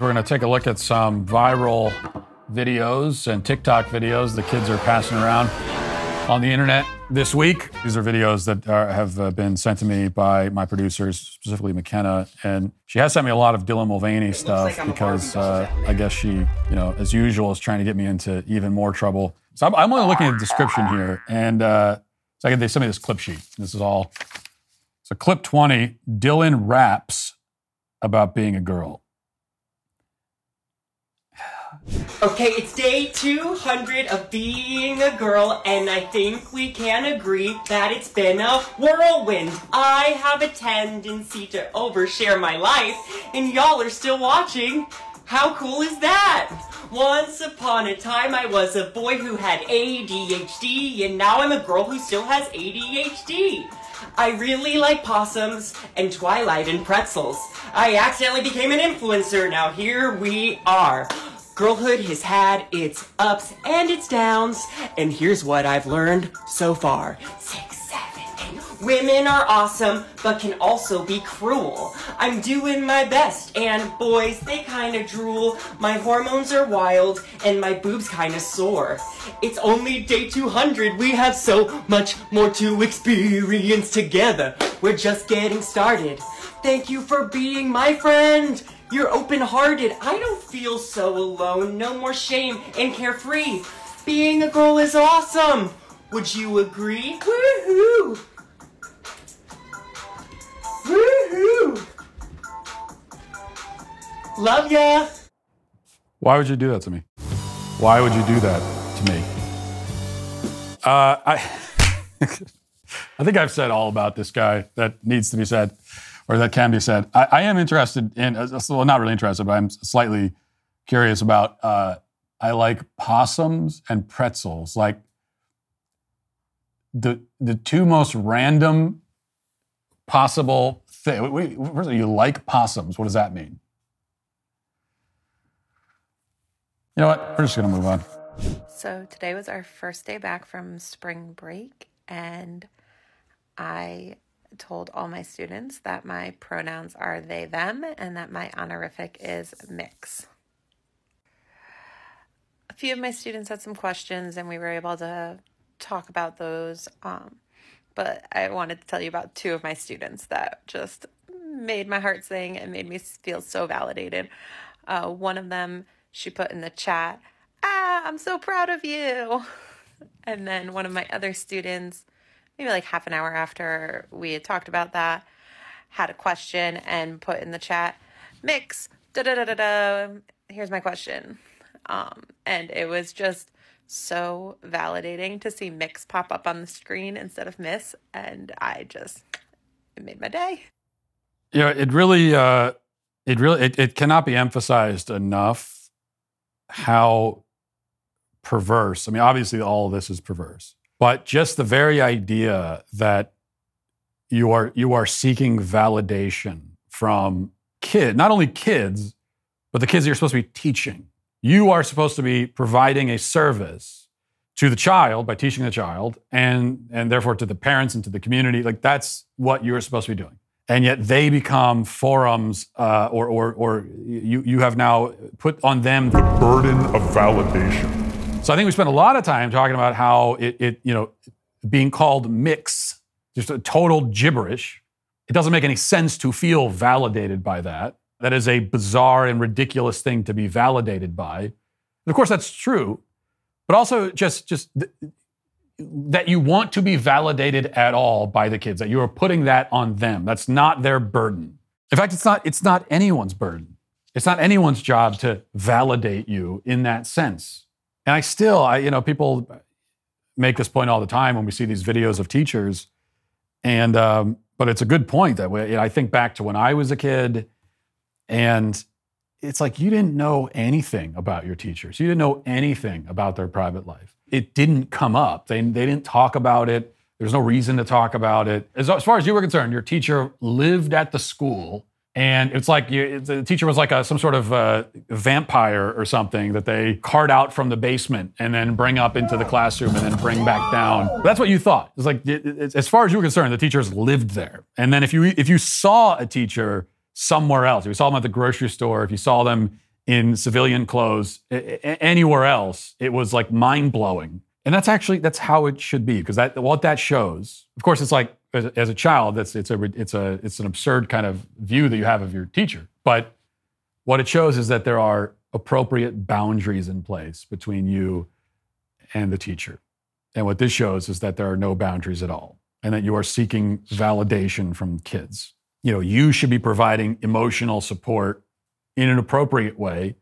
We're going to take a look at some viral videos and TikTok videos the kids are passing around on the internet this week. These are videos that are, have uh, been sent to me by my producers, specifically McKenna, and she has sent me a lot of Dylan Mulvaney stuff like because uh, I guess she, you know, as usual, is trying to get me into even more trouble. So I'm, I'm only looking at the description here, and uh, so I get they sent me this clip sheet. This is all. So clip 20, Dylan raps about being a girl. Okay, it's day 200 of being a girl, and I think we can agree that it's been a whirlwind. I have a tendency to overshare my life, and y'all are still watching. How cool is that? Once upon a time, I was a boy who had ADHD, and now I'm a girl who still has ADHD. I really like possums and Twilight and pretzels. I accidentally became an influencer. Now here we are. Girlhood has had its ups and its downs, and here's what I've learned so far. Six, seven, eight. Women are awesome, but can also be cruel. I'm doing my best, and boys, they kinda drool. My hormones are wild, and my boobs kinda sore. It's only day 200, we have so much more to experience together. We're just getting started. Thank you for being my friend. You're open hearted. I don't feel so alone. No more shame and carefree. Being a girl is awesome. Would you agree? Woohoo! Woohoo! Love ya! Why would you do that to me? Why would you do that to me? Uh, I, I think I've said all about this guy that needs to be said, or that can be said. I, I am interested in, uh, well, not really interested, but I'm slightly curious about. Uh, I like possums and pretzels, like the the two most random possible thing. Wait, first of all, you like possums? What does that mean? You know what? We're just gonna move on. So today was our first day back from spring break, and I told all my students that my pronouns are they, them, and that my honorific is mix. A few of my students had some questions, and we were able to talk about those. Um, but I wanted to tell you about two of my students that just made my heart sing and made me feel so validated. Uh, one of them, she put in the chat, ah, I'm so proud of you. And then one of my other students, maybe like half an hour after we had talked about that, had a question and put in the chat, mix, da da da da da. Here's my question. Um, and it was just so validating to see mix pop up on the screen instead of miss. And I just, it made my day. Yeah, it really, uh, it really, it, it cannot be emphasized enough how perverse. I mean, obviously, all of this is perverse, but just the very idea that you are you are seeking validation from kid, not only kids, but the kids you're supposed to be teaching. You are supposed to be providing a service to the child by teaching the child, and and therefore to the parents and to the community. Like that's what you're supposed to be doing and yet they become forums uh, or, or, or you, you have now put on them the burden of validation. So i think we spent a lot of time talking about how it, it you know being called mix just a total gibberish it doesn't make any sense to feel validated by that. That is a bizarre and ridiculous thing to be validated by. And of course that's true but also just just th- that you want to be validated at all by the kids that you are putting that on them. That's not their burden. In fact it's not it's not anyone's burden. It's not anyone's job to validate you in that sense and i still i you know people make this point all the time when we see these videos of teachers and um, but it's a good point that way i think back to when i was a kid and it's like you didn't know anything about your teachers you didn't know anything about their private life it didn't come up. They, they didn't talk about it. There's no reason to talk about it. As, as far as you were concerned, your teacher lived at the school, and it's like you, the teacher was like a, some sort of uh, vampire or something that they cart out from the basement and then bring up into the classroom and then bring back down. That's what you thought. It's like it, it, as far as you were concerned, the teachers lived there. And then if you if you saw a teacher somewhere else, if you saw them at the grocery store, if you saw them in civilian clothes anywhere else, it was like mind blowing. And that's actually that's how it should be because that what that shows. Of course, it's like as, a child, that's it's a it's a it's an absurd kind of view that you have of your teacher. But what it shows is that there are appropriate boundaries in place between you and the teacher. And what this shows is that there are no boundaries at all and that you are seeking validation from kids. You know, you should be providing emotional support in an appropriate way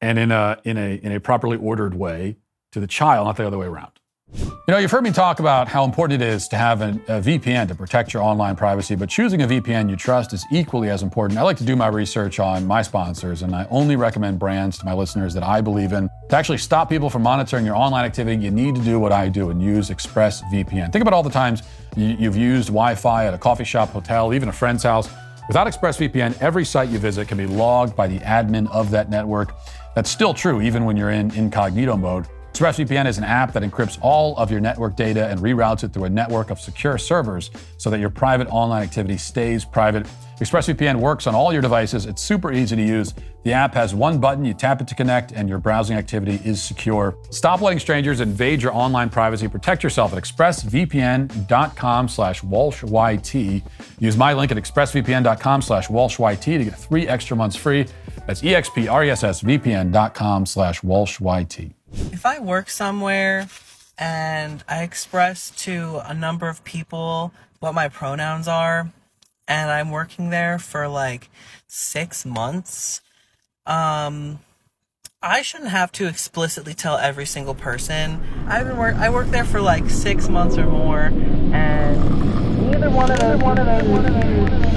and in a in a in a properly ordered way to the child, not the other way around. You know, you've heard me talk about how important it is to have an, a VPN to protect your online privacy, but choosing a VPN you trust is equally as important. I like to do my research on my sponsors, and I only recommend brands to my listeners that I believe in. To actually stop people from monitoring your online activity, you need to do what I do and use ExpressVPN. Think about all the times you, you've used Wi Fi at a coffee shop, hotel, even a friend's house. Without ExpressVPN, every site you visit can be logged by the admin of that network. That's still true even when you're in incognito mode. ExpressVPN is an app that encrypts all of your network data and reroutes it through a network of secure servers so that your private online activity stays private. ExpressVPN works on all your devices. It's super easy to use. The app has one button, you tap it to connect, and your browsing activity is secure. Stop letting strangers invade your online privacy. Protect yourself at expressvpn.com slash walshyt. Use my link at expressvpn.com slash walshyt to get three extra months free. That's expressvpn.com slash walshyt. If I work somewhere and I express to a number of people what my pronouns are, and I'm working there for like six months, um, I shouldn't have to explicitly tell every single person. I've been work. I worked there for like six months or more, and neither one of those. One of those.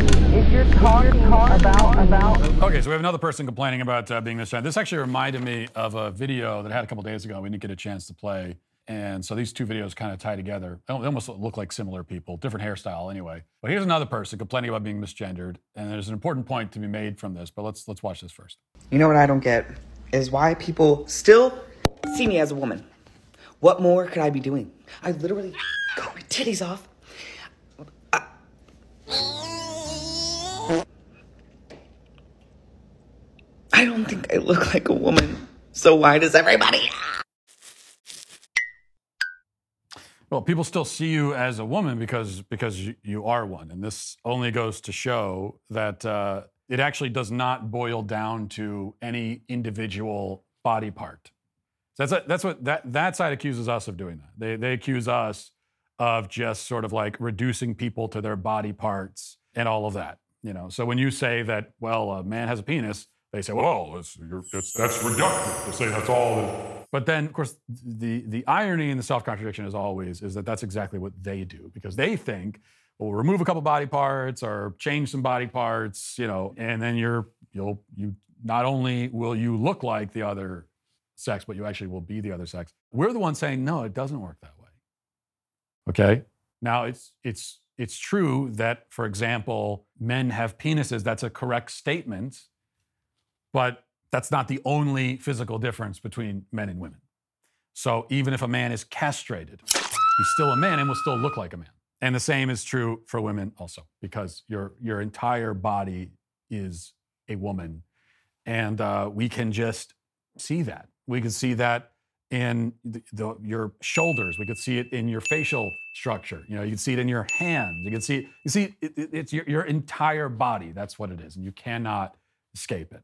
If you're talking about about Okay, so we have another person complaining about uh, being misgendered. This actually reminded me of a video that I had a couple days ago. We didn't get a chance to play. And so these two videos kind of tie together. They almost look like similar people, different hairstyle anyway. But here's another person complaining about being misgendered. And there's an important point to be made from this, but let's let's watch this first. You know what I don't get is why people still see me as a woman. What more could I be doing? I literally got my titties off. I look like a woman. So why does everybody? Well, people still see you as a woman because because you, you are one, and this only goes to show that uh, it actually does not boil down to any individual body part. So that's that's what that that side accuses us of doing that. They they accuse us of just sort of like reducing people to their body parts and all of that. You know, so when you say that, well, a man has a penis, they say, well, it's, you're, it's, that's reductive to say that's all. that- But then, of course, the the irony and the self contradiction, as always, is that that's exactly what they do because they think, well, we'll remove a couple body parts or change some body parts, you know, and then you're you'll you not only will you look like the other sex, but you actually will be the other sex. We're the ones saying no, it doesn't work that way. Okay. Now it's it's it's true that, for example, men have penises. That's a correct statement, but that's not the only physical difference between men and women. So even if a man is castrated, he's still a man and will still look like a man. And the same is true for women also, because your your entire body is a woman, and uh, we can just see that. We can see that in the, the, your shoulders. We could see it in your facial structure. You know, you can see it in your hands. You can see. You see, it, it- it's your, your entire body. That's what it is, and you cannot escape it.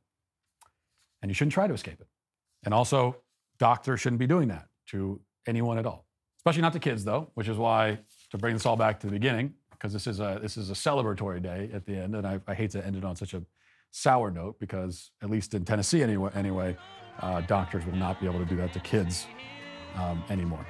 And you shouldn't try to escape it. And also, doctors shouldn't be doing that to anyone at all, especially not to kids, though. Which is why to bring this all back to the beginning, because this is a this is a celebratory day at the end, and I, I hate to end it on such a sour note because at least in Tennessee anyway, anyway, uh, doctors will not be able to do that to kids um, anymore.